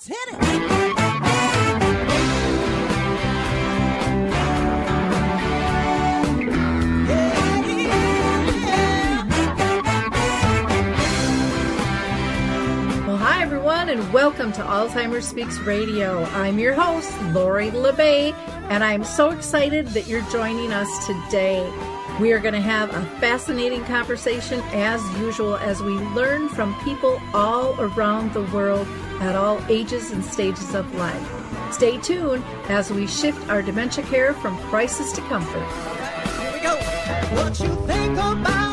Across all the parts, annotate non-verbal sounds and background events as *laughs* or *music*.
Let's hit it. Well, hi everyone, and welcome to Alzheimer's Speaks Radio. I'm your host, Lori La Bey, and I'm so excited that you're joining us today. We are going to have a fascinating conversation as usual as we learn from people all around the world at all ages and stages of life. Stay tuned as we shift our dementia care from crisis to comfort. Here we go. What you think about?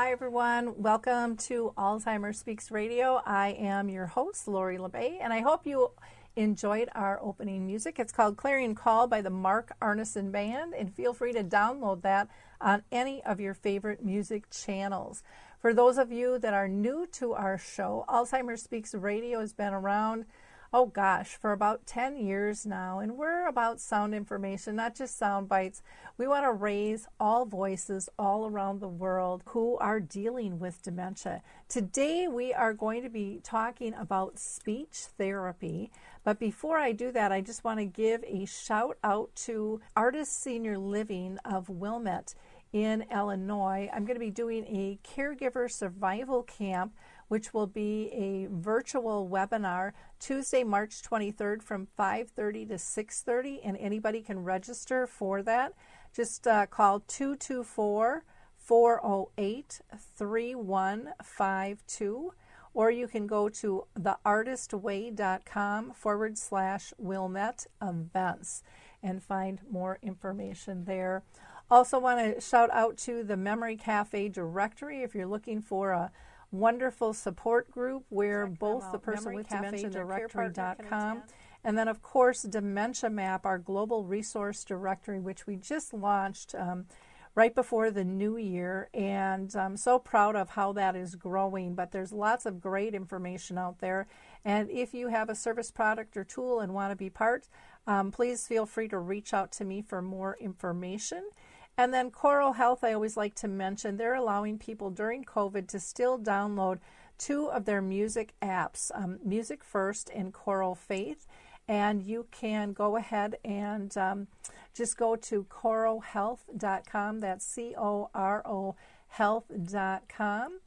Hi everyone. Welcome to Alzheimer's Speaks Radio. I am your host, Lori La Bey, and I hope you enjoyed our opening music. It's called Clarion Call by the Mark Arneson Band, and feel free to download that on any of your favorite music channels. For those of you that are new to our show, Alzheimer's Speaks Radio has been around oh gosh, for about 10 years now. And we're about sound information, not just sound bites. We want to raise all voices all around the world who are dealing with dementia. Today, we are going to be talking about speech therapy. But before I do that, I just want to give a shout out to Artis Senior Living of Wilmette in Illinois. I'm going to be doing a caregiver survival camp which will be a virtual webinar Tuesday, March 23rd from 5:30 to 6:30 and anybody can register for that. Just uh, call 224 408 3152 or you can go to theartistway.com forward slash Wilmette events and find more information there. Also, want to shout out to the Memory Cafe directory if you're looking for a wonderful support group where both the person with dementia Cafe, their care directory.com and then, of course, Dementia Map, our global resource directory, which we just launched um, right before the new year. And I'm so proud of how that is growing. But there's lots of great information out there. And if you have a service product or tool and want to be part, um, please feel free to reach out to me for more information. And then CORO Health, I always like to mention, they're allowing people during COVID to still download two of their music apps, um, Music First and CORO Faith. And you can go ahead and um, just go to corohealth.com. That's C O R O health.com.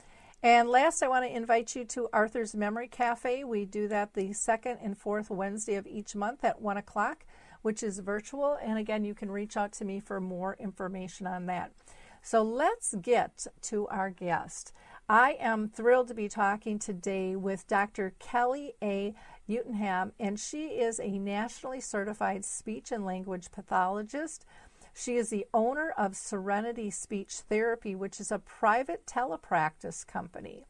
And last, I want to invite you to Arthur's Memory Cafe. We do that the second and fourth Wednesday of each month at 1 o'clock, which is virtual. And again, you can reach out to me for more information on that. So let's get to our guest. I am thrilled to be talking today with Dr. Kelli A. Uitenham, and she is a nationally certified speech and language pathologist. She is the owner of Serenity Speech Therapy, which is a private telepractice company.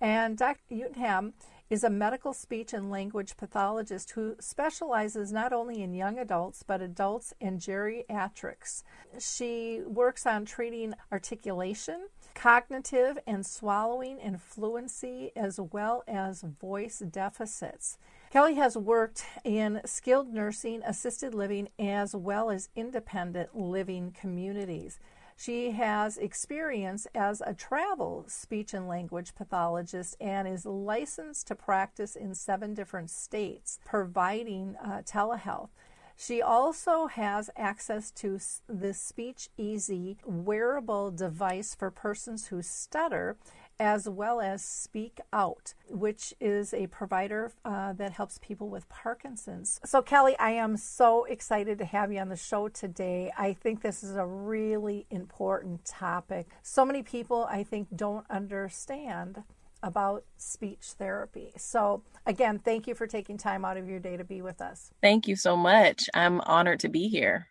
And Dr. Uitenham is a medical speech and language pathologist who specializes not only in young adults but adults and geriatrics. She works on treating articulation, cognitive and swallowing and fluency, as well as voice deficits. Kelli has worked in skilled nursing, assisted living, as well as independent living communities. She has experience as a travel speech and language pathologist and is licensed to practice in seven different states, providing uh, telehealth. She also has access to the SpeechEasy wearable device for persons who stutter, as well as Speak Out, which is a provider uh, that helps people with Parkinson's. So, Kelli, I am so excited to have you on the show today. I think this is a really important topic. So many people, I think, don't understand about speech therapy. So, again, thank you for taking time out of your day to be with us. Thank you so much. I'm honored to be here.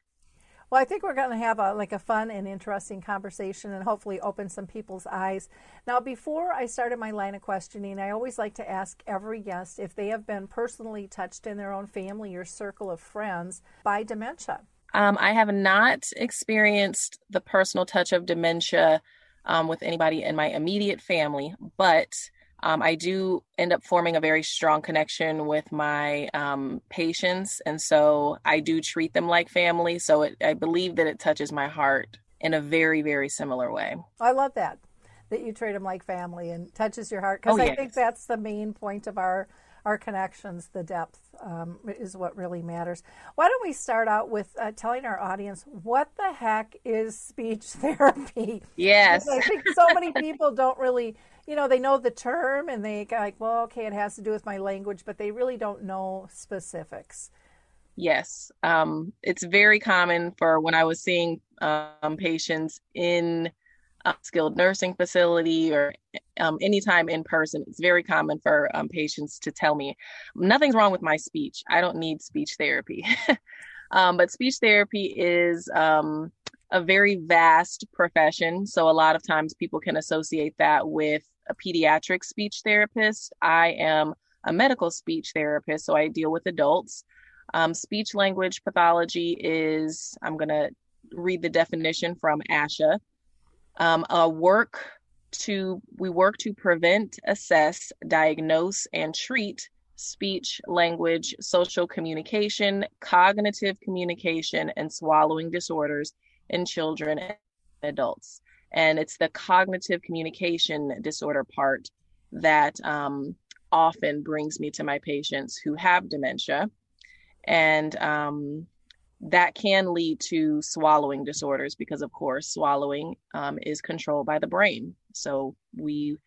Well, I think we're going to have a like a fun and interesting conversation and hopefully open some people's eyes. Now, before I started my line of questioning, I always like to ask every guest if they have been personally touched in their own family or circle of friends by dementia. Um, I have not experienced the personal touch of dementia um, with anybody in my immediate family, but um, I do end up forming a very strong connection with my um, patients. And so I do treat them like family. So it, I believe that it touches my heart in a very, very similar way. I love that, that you treat them like family and touches your heart. Because oh, I yes. think that's the main point of our our connections, the depth um, is what really matters. Why don't we start out with uh, telling our audience what the heck is speech *laughs* therapy? Yes. I think so many people don't really, you know, they know the term and they like, well, okay, it has to do with my language, but they really don't know specifics. Yes, um, it's very common for when I was seeing um, patients in a skilled nursing facility or um, anytime in person, it's very common for um, patients to tell me, nothing's wrong with my speech. I don't need speech therapy. *laughs* um, but speech therapy is um, a very vast profession. So a lot of times people can associate that with a pediatric speech therapist. I am a medical speech therapist, so I deal with adults. Um, speech language pathology is, I'm going to read the definition from ASHA um, a work to we work to prevent, assess, diagnose, and treat speech, language, social communication, cognitive communication, and swallowing disorders in children and adults. And it's the cognitive communication disorder part that um, often brings me to my patients who have dementia. And um, that can lead to swallowing disorders because, of course, swallowing um, is controlled by the brain. So we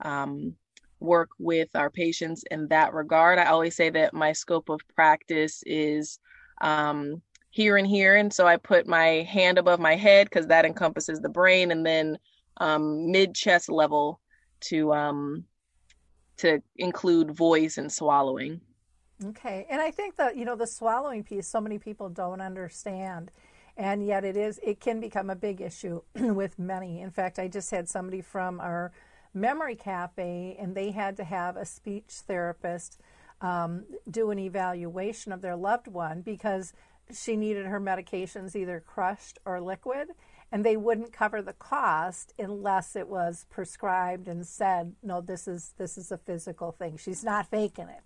um, work with our patients in that regard. I always say that my scope of practice is um, here and here. And so I put my hand above my head because that encompasses the brain, and then um, mid chest level to um, to include voice and swallowing. Okay. And I think that, you know, the swallowing piece, so many people don't understand. And yet it is, it can become a big issue *clears throat* with many. In fact, I just had somebody from our memory cafe and they had to have a speech therapist um, do an evaluation of their loved one because she needed her medications either crushed or liquid and they wouldn't cover the cost unless it was prescribed and said no this is this is a physical thing she's not faking it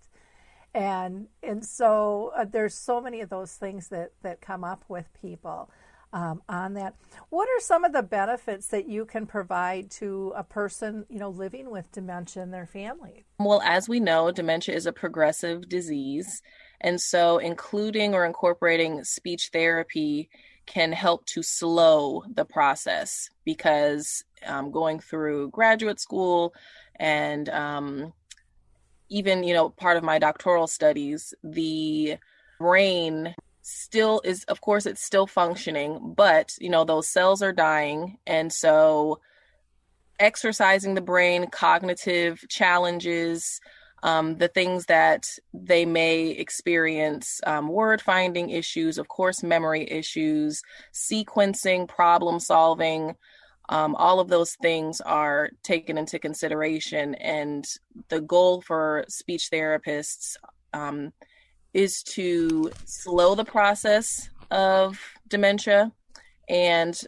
and and so uh, there's so many of those things that that come up with people um, on that. What are some of the benefits that you can provide to a person, you know, living with dementia and their family? Well, as we know, dementia is a progressive disease, and so including or incorporating speech therapy can help to slow the process because um, going through graduate school and um, even you know part of my doctoral studies the brain still is of course it's still functioning but you know those cells are dying. And so exercising the brain cognitive challenges um, the things that they may experience um, word finding issues of course memory issues sequencing problem solving um, all of those things are taken into consideration. And the goal for speech therapists um, is to slow the process of dementia and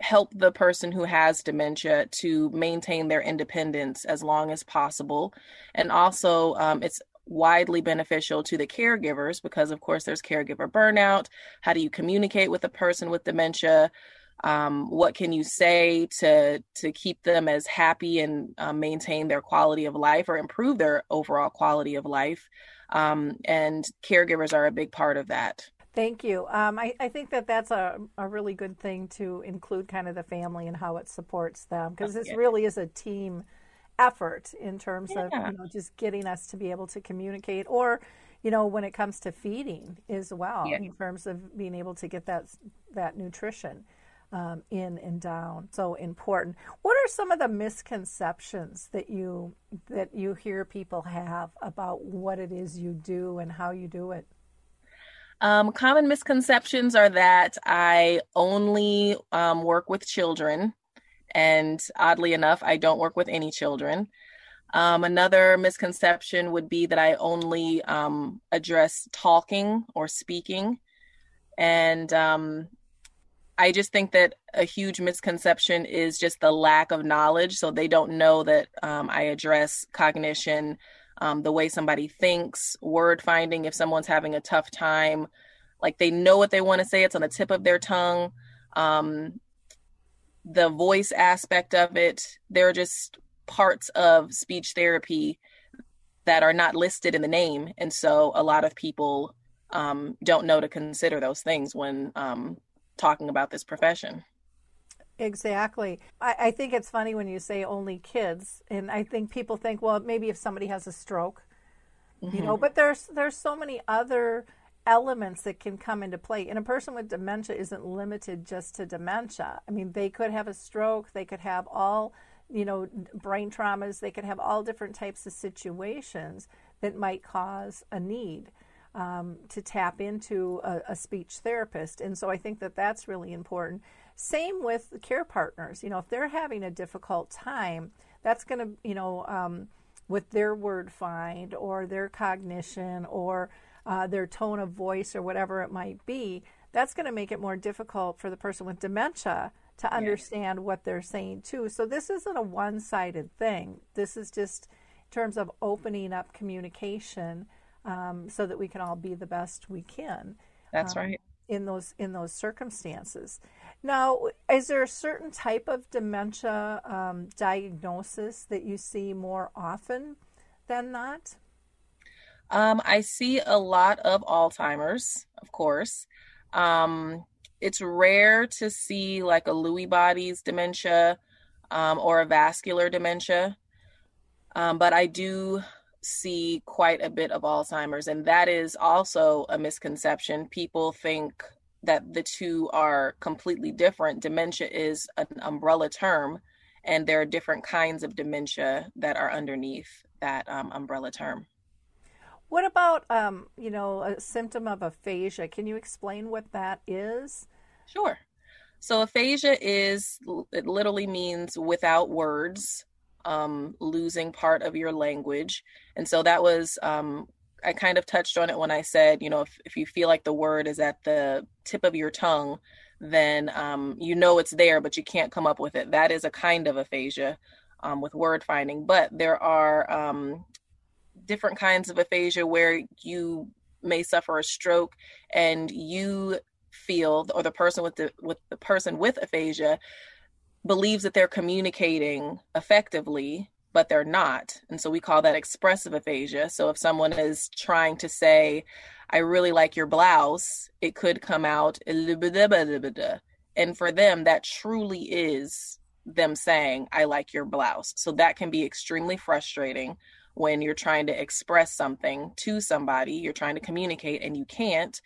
help the person who has dementia to maintain their independence as long as possible. And also, um, it's widely beneficial to the caregivers because, of course, there's caregiver burnout. How do you communicate with a person with dementia? um, what can you say to to keep them as happy and uh, maintain their quality of life or improve their overall quality of life um, and caregivers are a big part of that Thank you. Um, I, I, think that that's a, a really good thing to include kind of the family and how it supports them because this really is a team effort in terms yeah. of you know just getting us to be able to communicate or you know when it comes to feeding as well yeah. in terms of being able to get that that nutrition um, in and down. So important. What are some of the misconceptions that you that you hear people have about what it is you do and how you do it? Um, common misconceptions are that I only um, work with children, and oddly enough, I don't work with any children. Um, another misconception would be that I only um, address talking or speaking. And um, I just think that a huge misconception is just the lack of knowledge. So they don't know that um, I address cognition, um, the way somebody thinks, word finding, if someone's having a tough time, like they know what they want to say, it's on the tip of their tongue. Um, the voice aspect of it, there are just parts of speech therapy that are not listed in the name. And so a lot of people um, don't know to consider those things when um, talking about this profession. Exactly. I, I, think it's funny when you say only kids, and I think people think, well, maybe if somebody has a stroke, mm-hmm. you know. Mm-hmm. But there's there's so many other elements that can come into play. And a person with dementia isn't limited just to dementia. I mean, they could have a stroke, they could have all, you know, brain traumas, they could have all different types of situations that might cause a need. Um, to tap into a, a, speech therapist. And so I think that that's really important. Same with the care partners. You know, if they're having a difficult time, that's going to, you know, um, with their word find or their cognition or uh, their tone of voice or whatever it might be, that's going to make it more difficult for the person with dementia to understand yes. what they're saying too. So this isn't a one-sided thing. This is just in terms of opening up communication um, so that we can all be the best we can. That's um, right. In those in those circumstances. Now, is there a certain type of dementia um, diagnosis that you see more often than not? Um, I see a lot of Alzheimer's, of course. Um, it's rare to see like a Lewy bodies dementia um, or a vascular dementia, um, but I do see quite a bit of Alzheimer's, and that is also a misconception. People think that the two are completely different. Dementia is an umbrella term, and there are different kinds of dementia that are underneath that um, umbrella term. What about, um, you know, a symptom of aphasia? Can you explain what that is? Sure. So aphasia is it literally means without words, um, losing part of your language, and so that was um, I kind of touched on it when I said, you know, if if you feel like the word is at the tip of your tongue, then um, you know it's there, but you can't come up with it. That is a kind of aphasia. Um, with word finding, but there are um, different kinds of aphasia where you may suffer a stroke and you feel or the person with the with the person with aphasia believes that they're communicating effectively but they're not. And so we call that expressive aphasia. So if someone is trying to say i really like your blouse it could come out and for them that truly is them saying i like your blouse. So that can be extremely frustrating when you're trying to express something to somebody, you're trying to communicate and you can't.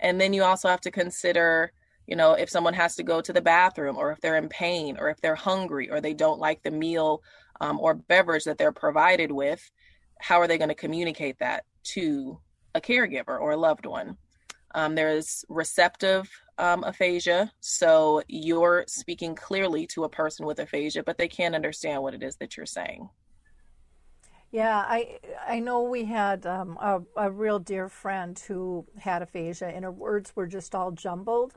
And then you also have to consider, you know, if someone has to go to the bathroom or if they're in pain or if they're hungry or they don't like the meal um, or beverage that they're provided with, how are they going to communicate that to a caregiver or a loved one? Um, there's receptive um, aphasia. So you're speaking clearly to a person with aphasia, but they can't understand what it is that you're saying. Yeah, I I know we had um, a, a real dear friend who had aphasia, and her words were just all jumbled,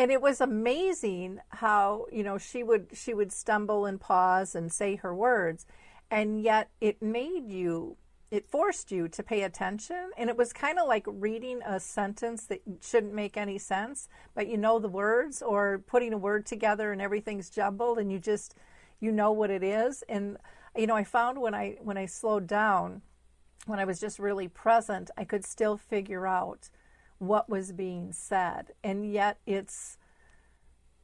and it was amazing how you know she would she would stumble and pause and say her words, and yet it made you it forced you to pay attention, and it was kind of like reading a sentence that shouldn't make any sense, but you know the words, or putting a word together and everything's jumbled, and you just you know what it is, and you know, I found when I when I slowed down, when I was just really present, I could still figure out what was being said. And yet it's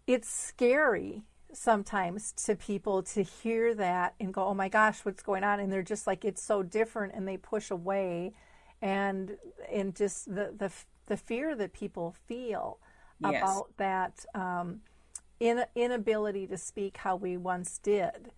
it's scary sometimes to people to hear that and go, "Oh my gosh, what's going on?" and they're just like it's so different and they push away and and just the the the fear that people feel yes. about that um, in, inability to speak how we once did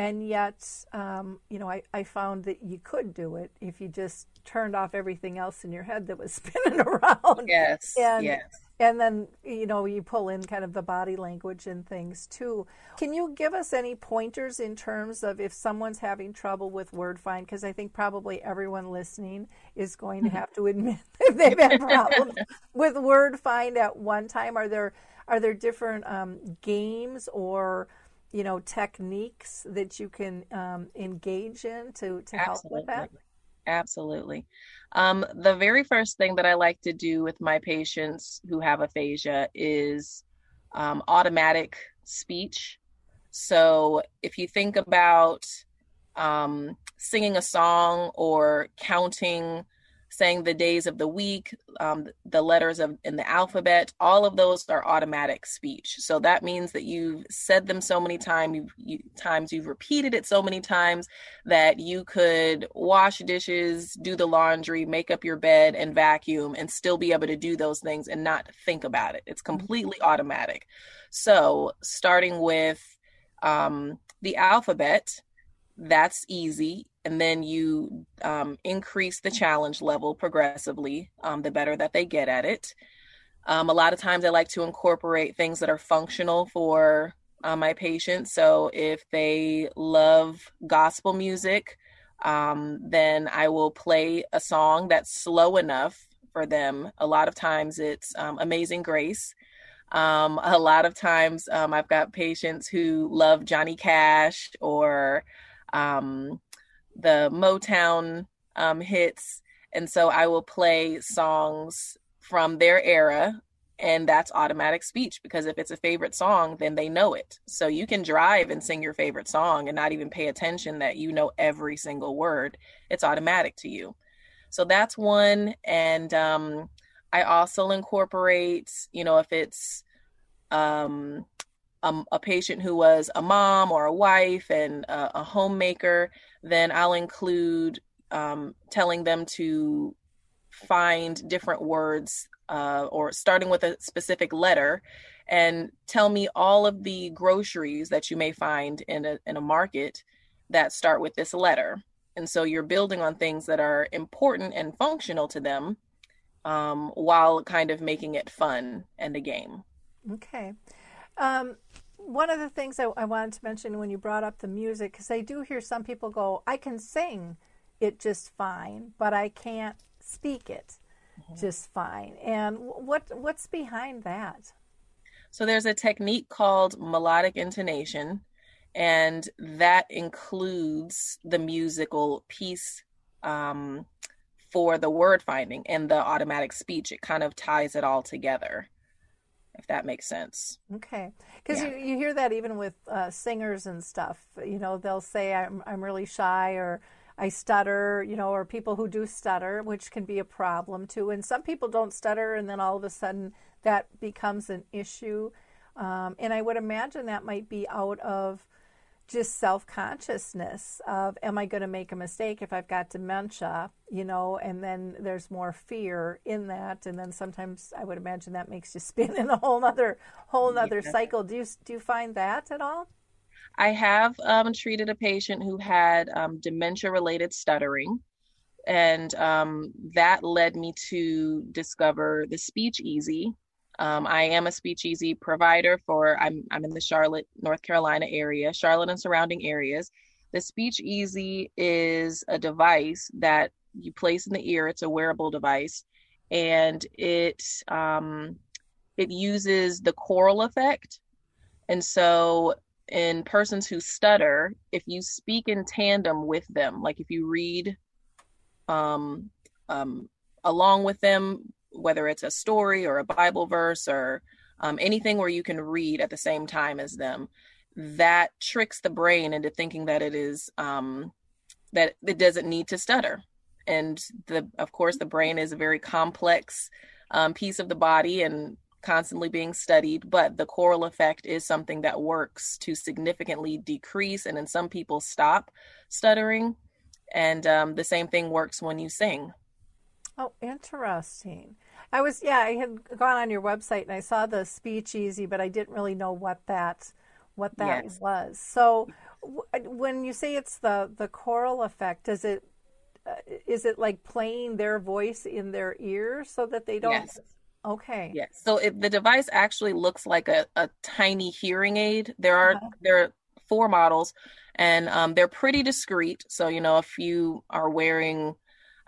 and yet um, you know I, I found that you could do it if you just turned off everything else in your head that was *laughs* spinning around. Yes and yes. and then you know you pull in kind of the body language and things too. Can you give us any pointers in terms of if someone's having trouble with word find? Because i think probably everyone listening is going to mm-hmm. have to admit *laughs* that they've had problems *laughs* with word find at one time. Are there are there different um, games or you know techniques that you can um, engage in to to help with that Absolutely. Um, the very first thing that I like to do with my patients who have aphasia is um, automatic speech. So if you think about um, singing a song or counting saying the days of the week, um, the letters of in the alphabet, all of those are automatic speech. So that means that you've said them so many times, you've, you, times you've repeated it so many times that you could wash dishes, do the laundry, make up your bed, and vacuum, and still be able to do those things and not think about it. It's mm-hmm. completely automatic. So starting with um, the alphabet, that's easy and then you um, increase the challenge level progressively um, the better that they get at it. Um, a lot of times i like to incorporate things that are functional for uh, my patients. So if they love gospel music um, then i will play a song that's slow enough for them. A lot of times it's um, amazing grace. Um, a lot of times i've got patients who love johnny cash or um, the Motown um, hits. And so I will play songs from their era, and that's automatic speech because if it's a favorite song, then they know it. So you can drive and sing your favorite song and not even pay attention that you know every single word. It's automatic to you. So that's one. And um, I also incorporate, you know, if it's um, um, a patient who was a mom or a wife and a, a homemaker, then I'll include um, telling them to find different words uh, or starting with a specific letter and tell me all of the groceries that you may find in a, in a market that start with this letter. And so you're building on things that are important and functional to them um, while kind of making it fun and a game. Okay. Um, one of the things I, I, wanted to mention when you brought up the music, because I do hear some people go, I can sing it just fine, but I can't speak it mm-hmm. just fine. And what what's behind that? So there's a technique called melodic intonation, and that includes the musical piece um, for the word finding and the automatic speech. It kind of ties it all together if that makes sense. Okay, because yeah. you, you hear that even with uh, singers and stuff. You know, they'll say I'm I'm really shy or I stutter. You know, or people who do stutter, which can be a problem too. And some people don't stutter, and then all of a sudden that becomes an issue. Um, and I would imagine that might be out of just self consciousness of am I going to make a mistake if I've got dementia, you know, and then there's more fear in that, and then sometimes I would imagine that makes you *laughs* spin in a whole other whole other yeah. cycle. Do you do you find that at all? I have um, treated a patient who had um, dementia related stuttering, and um, that led me to discover the SpeechEasy, um, I am a SpeechEasy provider for, I'm, I'm in the Charlotte, North Carolina area, Charlotte and surrounding areas. The SpeechEasy is a device that you place in the ear. It's a wearable device, and it um, it uses the choral effect. And so, in persons who stutter, if you speak in tandem with them, like if you read um, um, along with them whether it's a story or a Bible verse or um, anything where you can read at the same time as them, that tricks the brain into thinking that it is um, that it doesn't need to stutter. And the of course the brain is a very complex um, piece of the body and constantly being studied, but the choral effect is something that works to significantly decrease and in some people stop stuttering. And um, the same thing works when you sing. Oh, interesting. I was yeah, I had gone on your website and I saw the speech easy, but I didn't really know what that what that yes. was. So w- when you say it's the the choral effect, does it uh, is it like playing their voice in their ear so that they don't yes. Okay. Yes. So it, the device actually looks like a, a tiny hearing aid. There are Uh-huh. there are four models, and um, they're pretty discreet. So you know, if you are wearing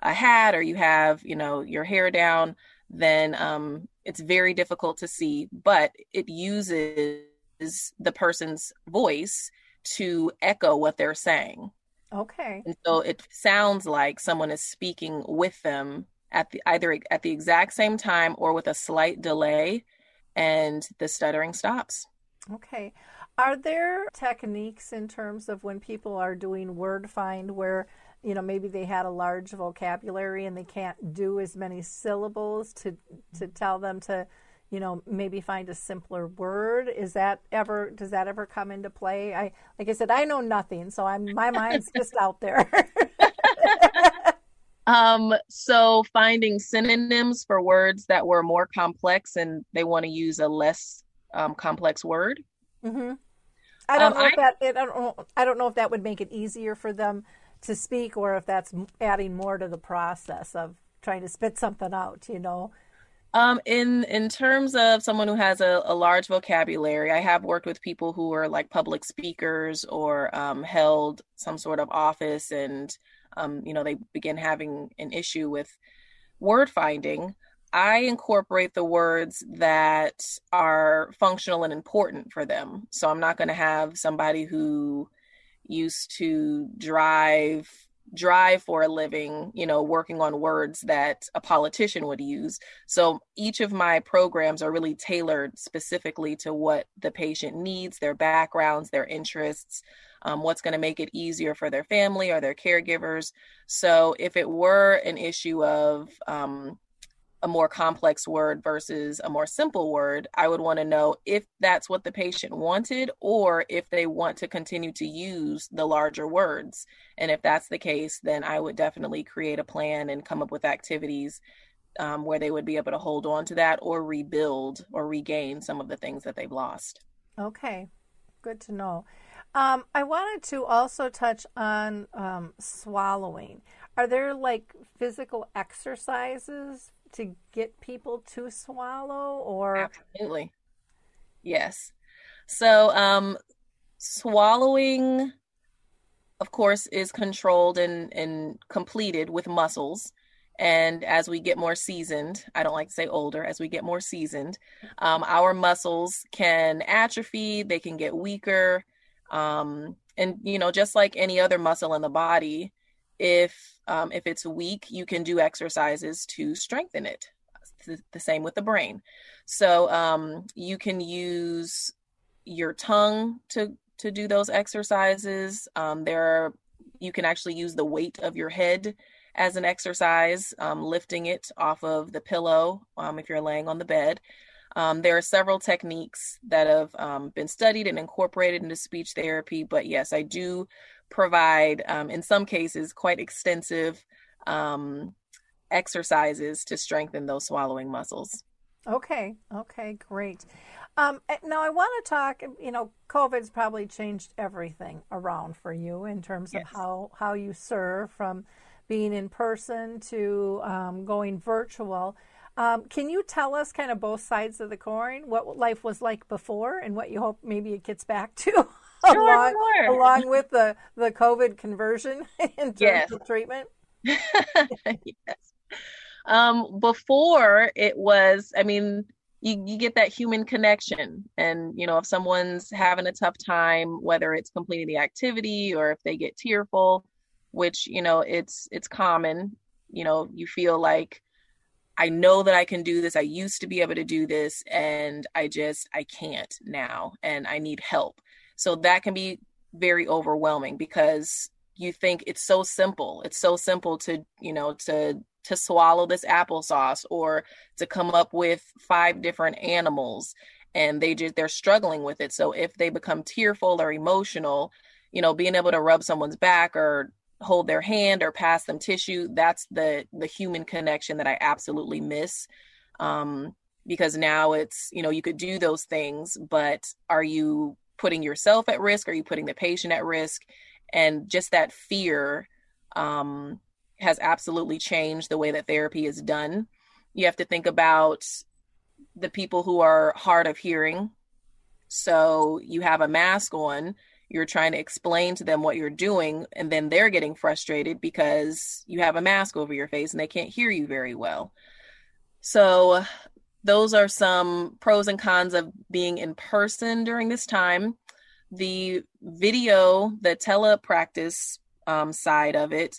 a hat or you have you know your hair down, then um, it's very difficult to see. But it uses the person's voice to echo what they're saying. Okay. And so it sounds like someone is speaking with them at the either at the exact same time or with a slight delay and the stuttering stops. Okay. Are there techniques in terms of when people are doing word find where, you know, maybe they had a large vocabulary and they can't do as many syllables to to tell them to, you know, maybe find a simpler word? Is that ever does that ever come into play? I like I said, I know nothing, so I'm my mind's just out there. *laughs* Um so finding synonyms for words that were more complex and they want to use a less um, complex word. hmm I don't Um, know if I- that I don't know, I don't know if that would make it easier for them to speak or if that's adding more to the process of trying to spit something out, you know. Um, in in terms of someone who has a, a large vocabulary, I have worked with people who are like public speakers or um, held some sort of office, and um, you know they begin having an issue with word finding. I incorporate the words that are functional and important for them. So I'm not going to have somebody who used to drive drive for a living, you know, working on words that a politician would use. So each of my programs are really tailored specifically to what the patient needs, their backgrounds, their interests, um, what's going to make it easier for their family or their caregivers. So if it were an issue of um, a more complex word versus a more simple word, I would want to know if that's what the patient wanted or if they want to continue to use the larger words. And if that's the case, then I would definitely create a plan and come up with activities um, where they would be able to hold on to that or rebuild or regain some of the things that they've lost. Okay, good to know. Um, I wanted to also touch on um, swallowing. Are there like physical exercises to get people to swallow, or Absolutely. Yes. So, um, swallowing, of course, is controlled and, and completed with muscles. And as we get more seasoned, I don't like to say older, as we get more seasoned, um, our muscles can atrophy, they can get weaker. Um, and, you know, just like any other muscle in the body, if um, if it's weak, you can do exercises to strengthen it. The, same with the brain. So um, you can use your tongue to to do those exercises. Um, there are you can actually use the weight of your head as an exercise, um, lifting it off of the pillow um, if you're laying on the bed. Um, there are several techniques that have um, been studied and incorporated into speech therapy, but yes, I do provide, um, in some cases, quite extensive um, exercises to strengthen those swallowing muscles. Okay, okay, great. Um, eh, now I want to talk. You know, COVID's probably changed everything around for you in terms of Yes. how how you serve, from being in person to um, going virtual. Um, can you tell us kind of both sides of the coin, what life was like before, and what you hope maybe it gets back to, *laughs* *laughs* along, sure. along with the the COVID conversion *laughs* in terms Yes. of treatment? *laughs* yes. Um, before it was, I mean, you, you get that human connection. And, you know, if someone's having a tough time, whether it's completing the activity or if they get tearful, which, you know, it's it's common, you know, you feel like I know that I can do this. I used to be able to do this and I just I can't now and I need help. So that can be very overwhelming because you think it's so simple. It's so simple to, you know, to to swallow this applesauce or to come up with five different animals and they just they're struggling with it. So if they become tearful or emotional, you know, being able to rub someone's back or hold their hand or pass them tissue, that's the the human connection that I absolutely miss. Um because now it's, you know, you could do those things, but are you putting yourself at risk? Are you putting the patient at risk? And just that fear um, has absolutely changed the way that therapy is done. You have to think about the people who are hard of hearing. So you have a mask on, you're trying to explain to them what you're doing, and then they're getting frustrated because you have a mask over your face and they can't hear you very well. So those are some pros and cons of being in person during this time. The video, the telepractice um, side of it,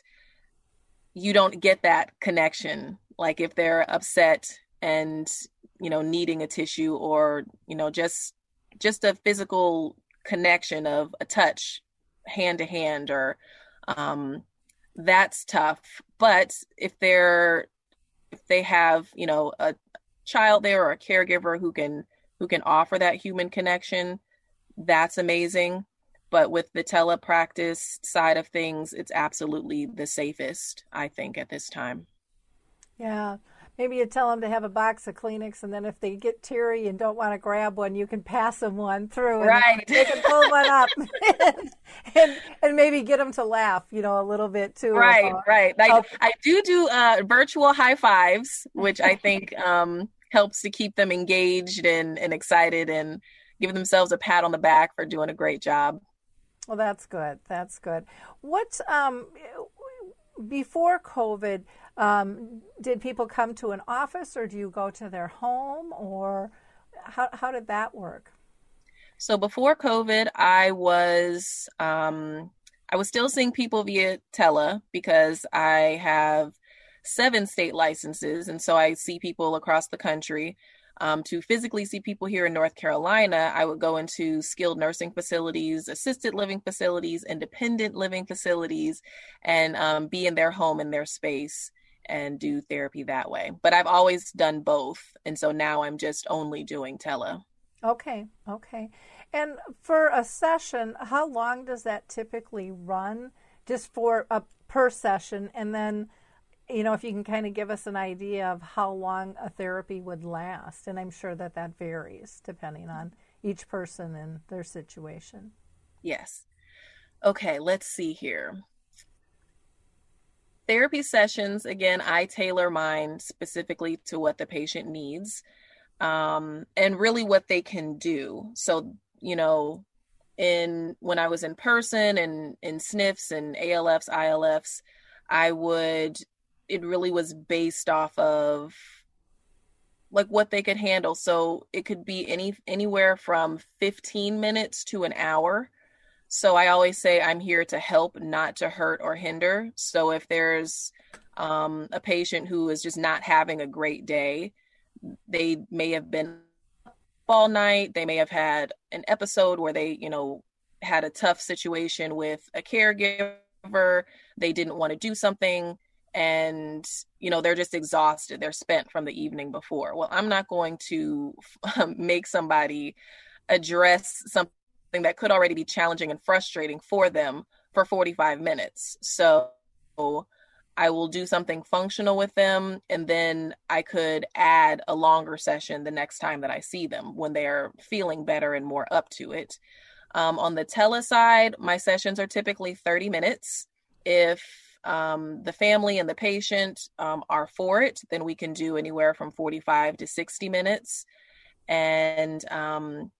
you don't get that connection. Like if they're upset and you know needing a tissue or you know just just a physical connection of a touch hand to hand or um that's tough but if they're if they have you know a child there or a caregiver who can who can offer that human connection that's amazing. But with the telepractice side of things it's absolutely the safest i think at this time. Yeah maybe you tell them to have a box of Kleenex, and then if they get teary and don't want to grab one, you can pass them one through, and right? They can pull one up, *laughs* and, and maybe get them to laugh, you know, a little bit too. Right, right. I, I do do uh, virtual high fives, which I *laughs* think um, helps to keep them engaged and, and excited, and give themselves a pat on the back for doing a great job. Well, that's good. That's good. What um, before COVID? Um, did people come to an office or do you go to their home or how, how did that work? So before COVID, I was um, I was still seeing people via tele because I have seven state licenses, and so I see people across the country. Um, to physically see people here in North Carolina, I would go into skilled nursing facilities, assisted living facilities, independent living facilities, and um, be in their home in their space and do therapy that way. But I've always done both. And so now I'm just only doing tele. Okay. Okay. And for a session, how long does that typically run just for a per session? And then, you know, if you can kind of give us an idea of how long a therapy would last. And I'm sure that that varies depending on each person and their situation. Yes. Okay, let's see here therapy sessions again i tailor mine specifically to what the patient needs um, and really what they can do. So you know in when i was in person and in SNFs and alfs ilfs i would it really was based off of like what they could handle. So it could be any anywhere from 15 minutes to an hour so I always say I'm here to help, not to hurt or hinder. So if there's um, a patient who is just not having a great day, they may have been all night. They may have had an episode where they, you know, had a tough situation with a caregiver. They didn't want to do something and you know they're just exhausted they're spent from the evening before well i'm not going to *laughs* make somebody address something something that could already be challenging and frustrating for them for 45 minutes. So I will do something functional with them, and then I could add a longer session the next time that I see them when they're feeling better and more up to it. Um, on the tele side, my sessions are typically 30 minutes. If um, the family and the patient um, are for it, then we can do anywhere from 45 to 60 minutes. And um,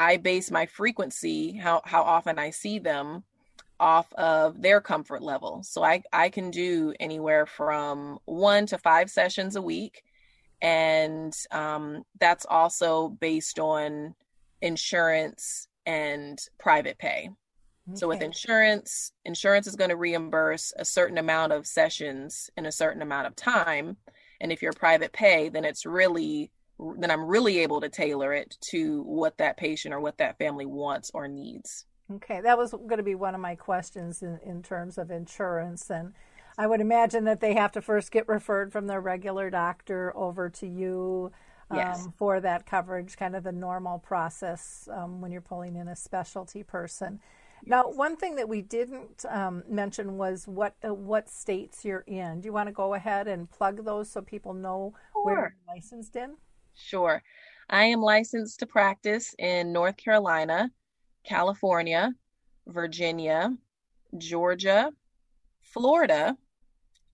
I base my frequency, how, how often I see them, off of their comfort level. So I, I can do anywhere from one to five sessions a week. And um, that's also based on insurance and private pay. Okay. So with insurance, insurance is going to reimburse a certain amount of sessions in a certain amount of time. And if you're private pay, then it's really then I'm really able to tailor it to what that patient or what that family wants or needs. Okay, that was going to be one of my questions in, in terms of insurance. And I would imagine that they have to first get referred from their regular doctor over to you um, yes. for that coverage, kind of the normal process um, when you're pulling in a specialty person. Now, one thing that we didn't um, mention was what uh, what states you're in. Do you want to go ahead and plug those so people know sure. where you're licensed in? Sure. I am licensed to practice in North Carolina, California, Virginia, Georgia, Florida,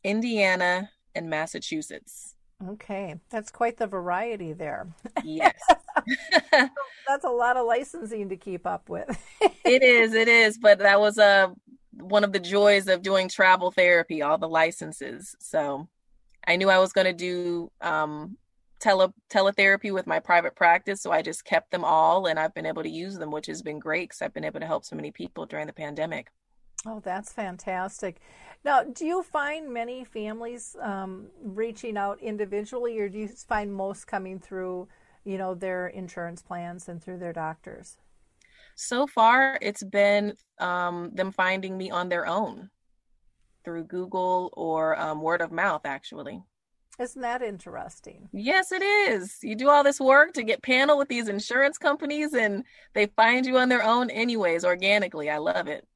Indiana, and Massachusetts. Okay, that's quite the variety there. Yes. *laughs* that's a lot of licensing to keep up with. *laughs* it is, it is, but that was a uh, one of the joys of doing travel therapy, all the licenses. So I knew I was going to do um, tele teletherapy with my private practice, so I just kept them all, and I've been able to use them, which has been great because I've been able to help so many people during the pandemic. Oh, that's fantastic. Now, do you find many families um, reaching out individually, or do you find most coming through, you know, their insurance plans and through their doctors? So far, it's been um, them finding me on their own through Google or um, word of mouth, actually. Isn't that interesting? Yes, it is. You do all this work to get panel with these insurance companies, and they find you on their own, anyways, organically. I love it.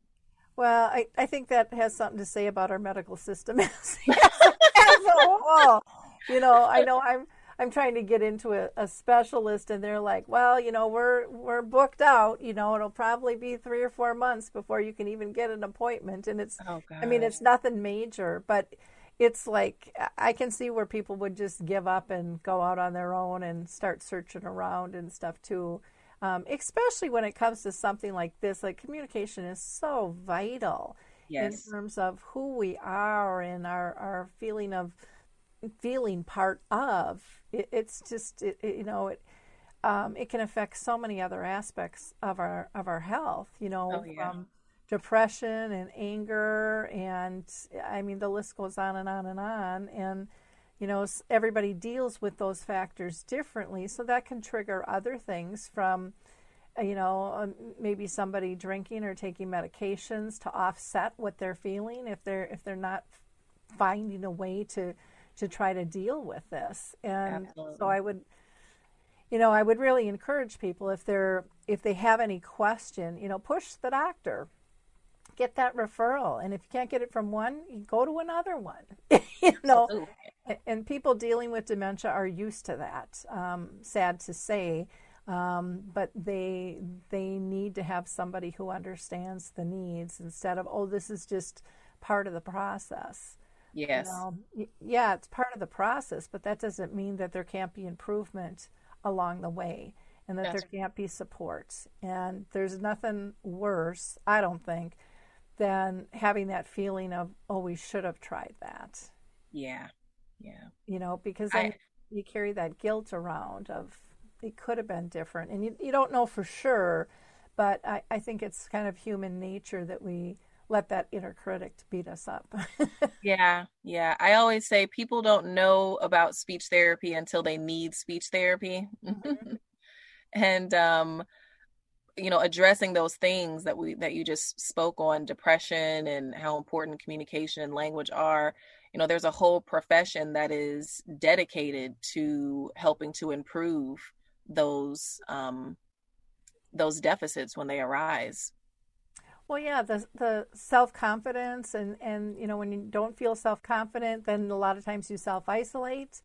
Well, I, I think that has something to say about our medical system as, *laughs* as a whole. You know, I know I'm I'm trying to get into a, a, specialist, and they're like, "Well, you know, we're we're booked out. You know, it'll probably be three or four months before you can even get an appointment." And it's, oh, I mean, it's nothing major, but it's like I can see where people would just give up and go out on their own and start searching around and stuff too. Um, especially when it comes to something like this, like communication is so vital yes. in terms of who we are and our, our feeling of feeling part of. It, it's just it, it, you know it um, it can affect so many other aspects of our of our health. You know, oh, yeah. from depression and anger and i mean the list goes on and on and on. And you know everybody deals with those factors differently. So that can trigger other things from uh, you know um, maybe somebody drinking or taking medications to offset what they're feeling if they're if they're not finding a way to to try to deal with this. And Absolutely. so i would you know i would really encourage people if they're if they have any question you know push the doctor get that referral. And if you can't get it from one, you go to another one. *laughs* you know, and people dealing with dementia are used to that. Um, sad to say, um, but they they need to have somebody who understands the needs instead of oh, this is just part of the process. Yes. You know, yeah, it's part of the process, but that doesn't mean that there can't be improvement along the way and that That's there can't be support. And there's nothing worse, I don't think, than having that feeling of, oh, we should have tried that. Yeah. Yeah. You know, because then I, you carry that guilt around of it could have been different. And you, you don't know for sure, but I, I think it's kind of human nature that we let that inner critic beat us up. *laughs* yeah, yeah. I always say people don't know about speech therapy until they need speech therapy. Mm-hmm. *laughs* and um you know addressing those things that we that you just spoke on depression and how important communication and language are you know there's a whole profession that is dedicated to helping to improve those um those deficits when they arise. Well yeah the the self-confidence and and you know when you don't feel self-confident then a lot of times you self-isolate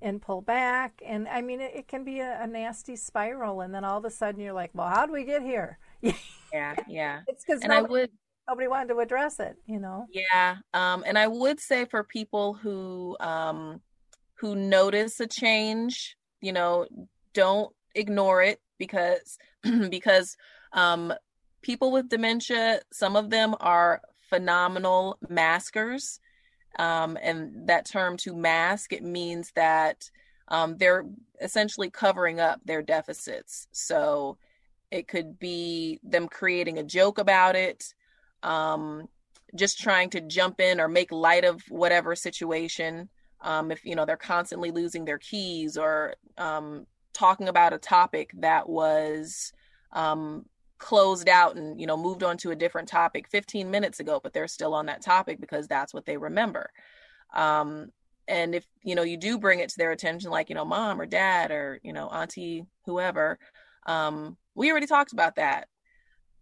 and pull back. And I mean, it, it can be a, a, nasty spiral. And then all of a sudden you're like, well, how do we get here? *laughs* yeah, yeah. It's because nobody, I would, nobody wanted to address it, you know? Yeah. Um, and I would say for people who, um, who notice a change, you know, don't ignore it because, *clears throat* because, um, people with dementia, some of them are phenomenal maskers um, and that term to mask, it means that um, they're essentially covering up their deficits. So it could be them creating a joke about it, um, just trying to jump in or make light of whatever situation. Um, if you know they're constantly losing their keys or um, talking about a topic that was um, closed out and you know moved on to a different topic 15 minutes ago but they're still on that topic because that's what they remember um, and if you know you do bring it to their attention like you know mom or dad or you know auntie whoever um, we already talked about that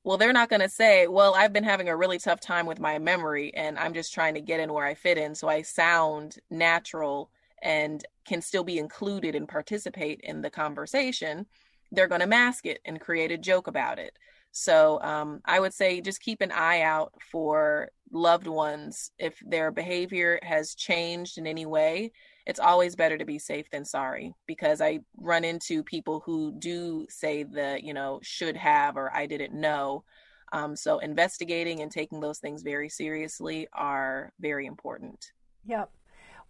well they're not going to say well i've been having a really tough time with my memory and i'm just trying to get in where i fit in so i sound natural and can still be included and participate in the conversation they're going to mask it and create a joke about it. So um, I would say just keep an eye out for loved ones if their behavior has changed in any way it's always better to be safe than sorry because I run into people who do say the, you know, should have or I didn't know. Um, so investigating and taking those things very seriously are very important. Yep.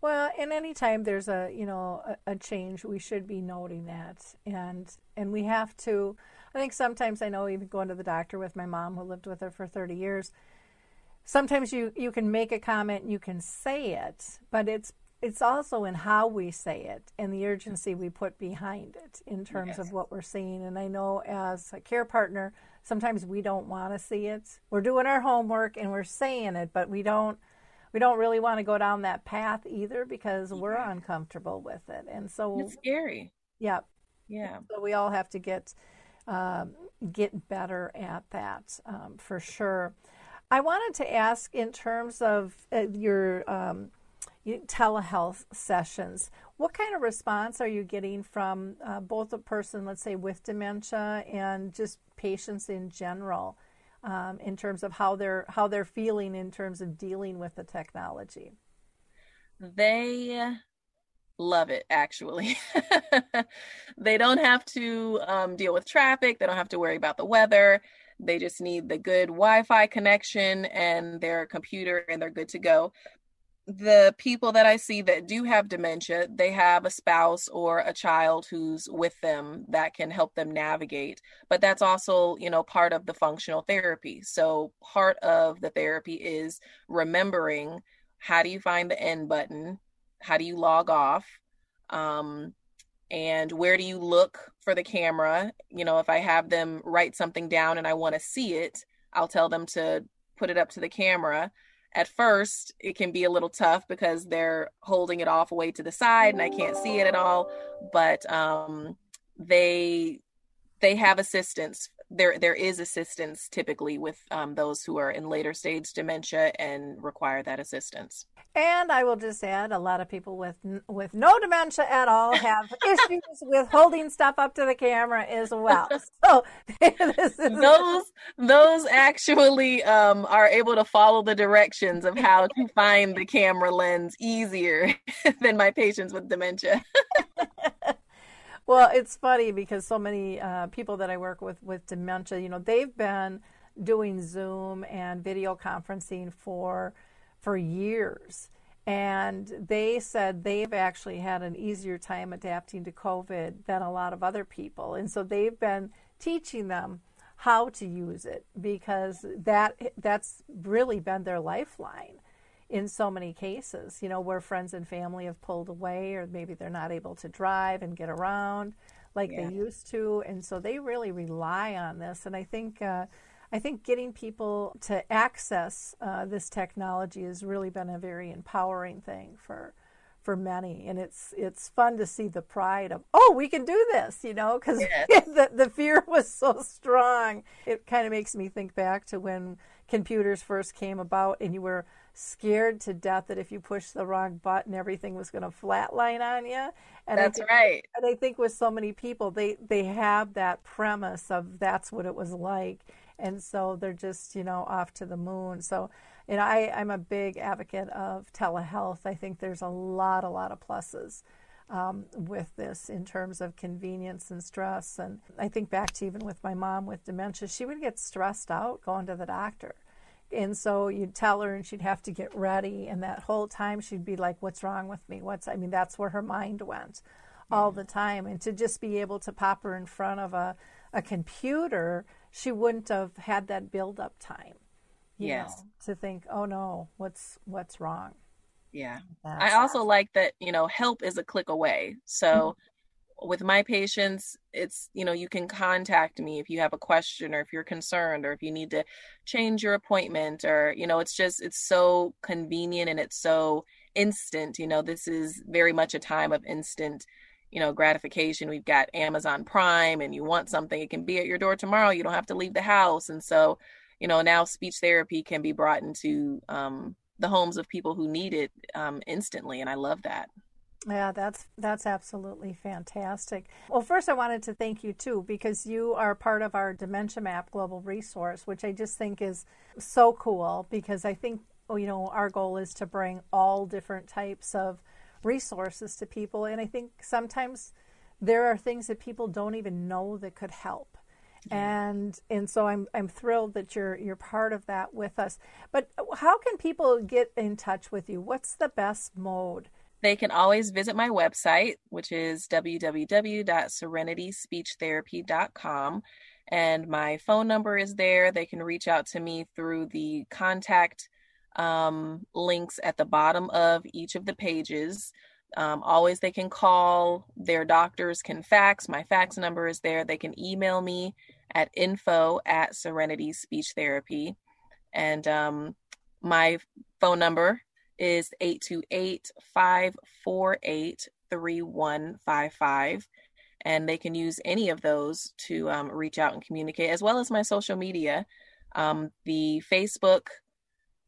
Well, and anytime there's a you know a, a, change, we should be noting that, and and we have to. I think sometimes I know even going to the doctor with my mom, who lived with her for 30 years. Sometimes you you can make a comment, you can say it, but it's it's also in how we say it and the urgency we put behind it in terms yes. of what we're seeing. And I know as a care partner, sometimes we don't want to see it. We're doing our homework and we're saying it, but we don't we don't really want to go down that path either because we're uncomfortable with it. And so it's scary. Yeah. Yeah. So we all have to get um, get better at that um, for sure. I wanted to ask in terms of uh, your um, telehealth sessions. What kind of response are you getting from uh, both a person, let's say, with dementia and just patients in general, um, in terms of how they're how they're feeling in terms of dealing with the technology? They love it. Actually, *laughs* they don't have to um, deal with traffic. They don't have to worry about the weather. They just need the good Wi Fi connection and their computer, and they're good to go the people that I see that do have dementia, they have a spouse or a child who's with them that can help them navigate. But that's also, you know, part of the functional therapy. So part of the therapy is remembering how do you find the end button? How do you log off? Um, and where do you look for the camera? You know, if I have them write something down and I want to see it, I'll tell them to put it up to the camera at first it can be a little tough because they're holding it off away to the side and I can't see it at all. But um, they they have assistance. There there is assistance typically with um, those who are in later stage dementia and require that assistance. And I will just add, a lot of people with with no dementia at all have *laughs* issues with holding stuff up to the camera as well. *laughs* So *laughs* is... those those actually um, are able to follow the directions of how to find the camera lens easier than my patients with dementia. Well, it's funny because so many uh, people that I work with with dementia, you know, they've been doing Zoom and video conferencing for for years. And they said they've actually had an easier time adapting to COVID than a lot of other people. And so they've been teaching them how to use it because that that's really been their lifeline in so many cases, you know, where friends and family have pulled away or maybe they're not able to drive and get around like yeah. they used to. And so they really rely on this. And I think uh, I think getting people to access uh, this technology has really been a very empowering thing for for many, and it's it's fun to see the pride of oh we can do this, you know, because yes. *laughs* the the fear *laughs* was so strong. It kind of makes me think back to when computers first came about, and you were scared to death that if you pushed the wrong button, everything was going to flatline on you. And that's think, right. And I think with so many people, they they have that premise of that's what it was like. And so they're just you know off to the moon. So you know I, i'm a big advocate of telehealth. I think there's a lot a lot of pluses um, with this in terms of convenience and stress. And i think back to even with my mom with dementia she would get stressed out going to the doctor and so you'd tell her and she'd have to get ready and that whole time she'd be like what's wrong with me what's i mean that's where her mind went all the time and to just be able to pop her in front of a, a computer she wouldn't have had that build up time. yes. Know, to think, oh no, what's what's wrong? Yeah. That's I also like that, you know, help is a click away. So mm-hmm. With my patients, it's, you know, you can contact me if you have a question or if you're concerned or if you need to change your appointment or, you know, it's just it's so convenient and it's so instant. You know, this is very much a time of instant you know gratification we've got amazon prime and you want something it can be at your door tomorrow you don't have to leave the house and so you know now speech therapy can be brought into um, the homes of people who need it um, instantly and i love that yeah, that's that's absolutely fantastic. Well, first I wanted to thank you too because you are part of our Dementia Map global resource, which I just think is so cool because I think oh, you know our goal is to bring all different types of resources to people. And I think sometimes there are things that people don't even know that could help. And and so I'm I'm thrilled that you're you're part of that with us. But how can people get in touch with you? What's the best mode? They can always visit my website, which is www.serenityspeechtherapy.com. And my phone number is there. They can reach out to me through the contact um, links at the bottom of each of the pages. Um, always they can call, their doctors can fax. My fax number is there. They can email me at info at Serenity Speech Therapy. And um, my phone number is 828 548 3155. And they can use any of those to um, reach out and communicate, as well as my social media. Um, the Facebook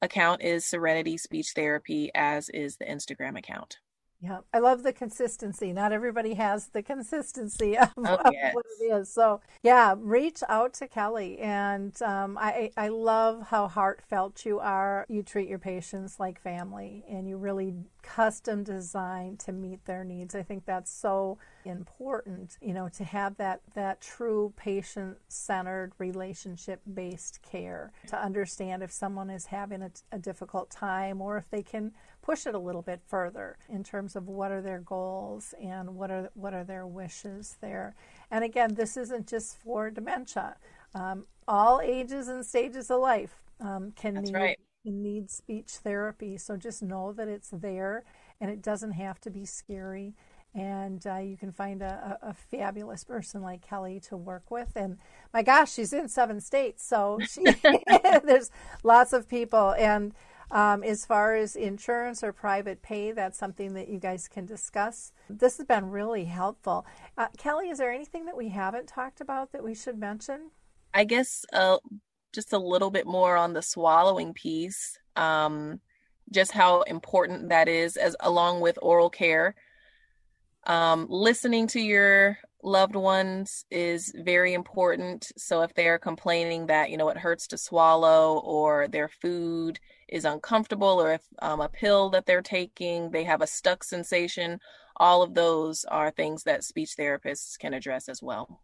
account is Serenity Speech Therapy, as is the Instagram account. Yeah, I love the consistency. Not everybody has the consistency *laughs* of, oh, yes. what it is. So, yeah, reach out to Kelli. And um, I, I love how heartfelt you are. You treat your patients like family and you really custom design to meet their needs. I think that's so important, you know, to have that that true patient-centered relationship-based care to understand if someone is having a, a difficult time or if they can push it a little bit further in terms of what are their goals and what are what are their wishes there. And again, this isn't just for dementia. Um, all ages and stages of life um, can That's need right. Need speech therapy. So just know that it's there, and it doesn't have to be scary. And uh, you can find a, a, fabulous person like Kelli to work with. And my gosh, she's in seven states, so she, *laughs* *laughs* there's lots of people. And um, as far as insurance or private pay, that's something that you guys can discuss. This has been really helpful. Uh, Kelli, is there anything that we haven't talked about that we should mention? I guess uh, just a little bit more on the swallowing piece, um, just how important that is, as along with oral care. Um, listening to your loved ones is very important. So if they're complaining that, you know, it hurts to swallow or their food is uncomfortable or if um, a pill that they're taking, they have a stuck sensation, all of those are things that speech therapists can address as well.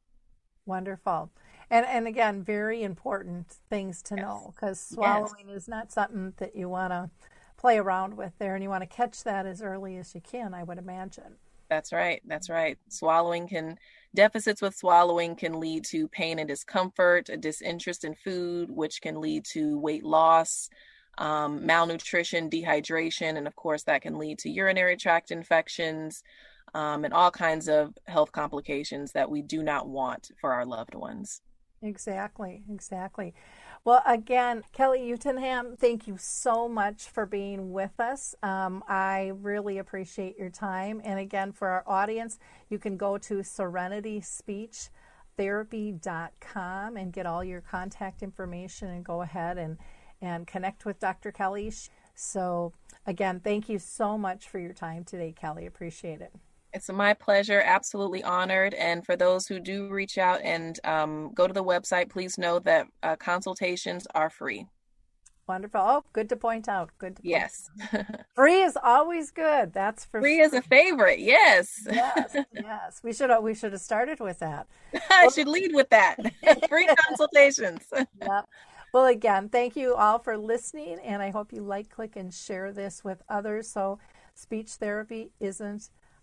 Wonderful. And, and again, very important things to yes. know because swallowing yes. is not something that you want to play around with there and you want to catch that as early as you can, I would imagine. That's right. That's right. Swallowing can, deficits with swallowing can lead to pain and discomfort, a disinterest in food, which can lead to weight loss, um, malnutrition, dehydration, and of course, that can lead to urinary tract infections um, and all kinds of health complications that we do not want for our loved ones. Exactly, exactly. Well, again, Kelli Uitenham, thank you so much for being with us. Um, I really appreciate your time. And again, for our audience, you can go to serenityspeechtherapy.com and get all your contact information and go ahead and, and connect with Dr. Kelli. So, again, thank you so much for your time today, Kelli. Appreciate it. It's my pleasure. Absolutely honored. And for those who do reach out and um, go to the website, please know that uh, consultations are free. Wonderful. Oh, good to point out. Good. yes. *laughs* free is always good. That's for free sure. is a favorite. Yes. yes. Yes. We should have, we should have started with that. *laughs* I should lead with that. *laughs* free consultations. yeah. Well, again, thank you all for listening, and I hope you like, click, and share this with others. So, speech therapy isn't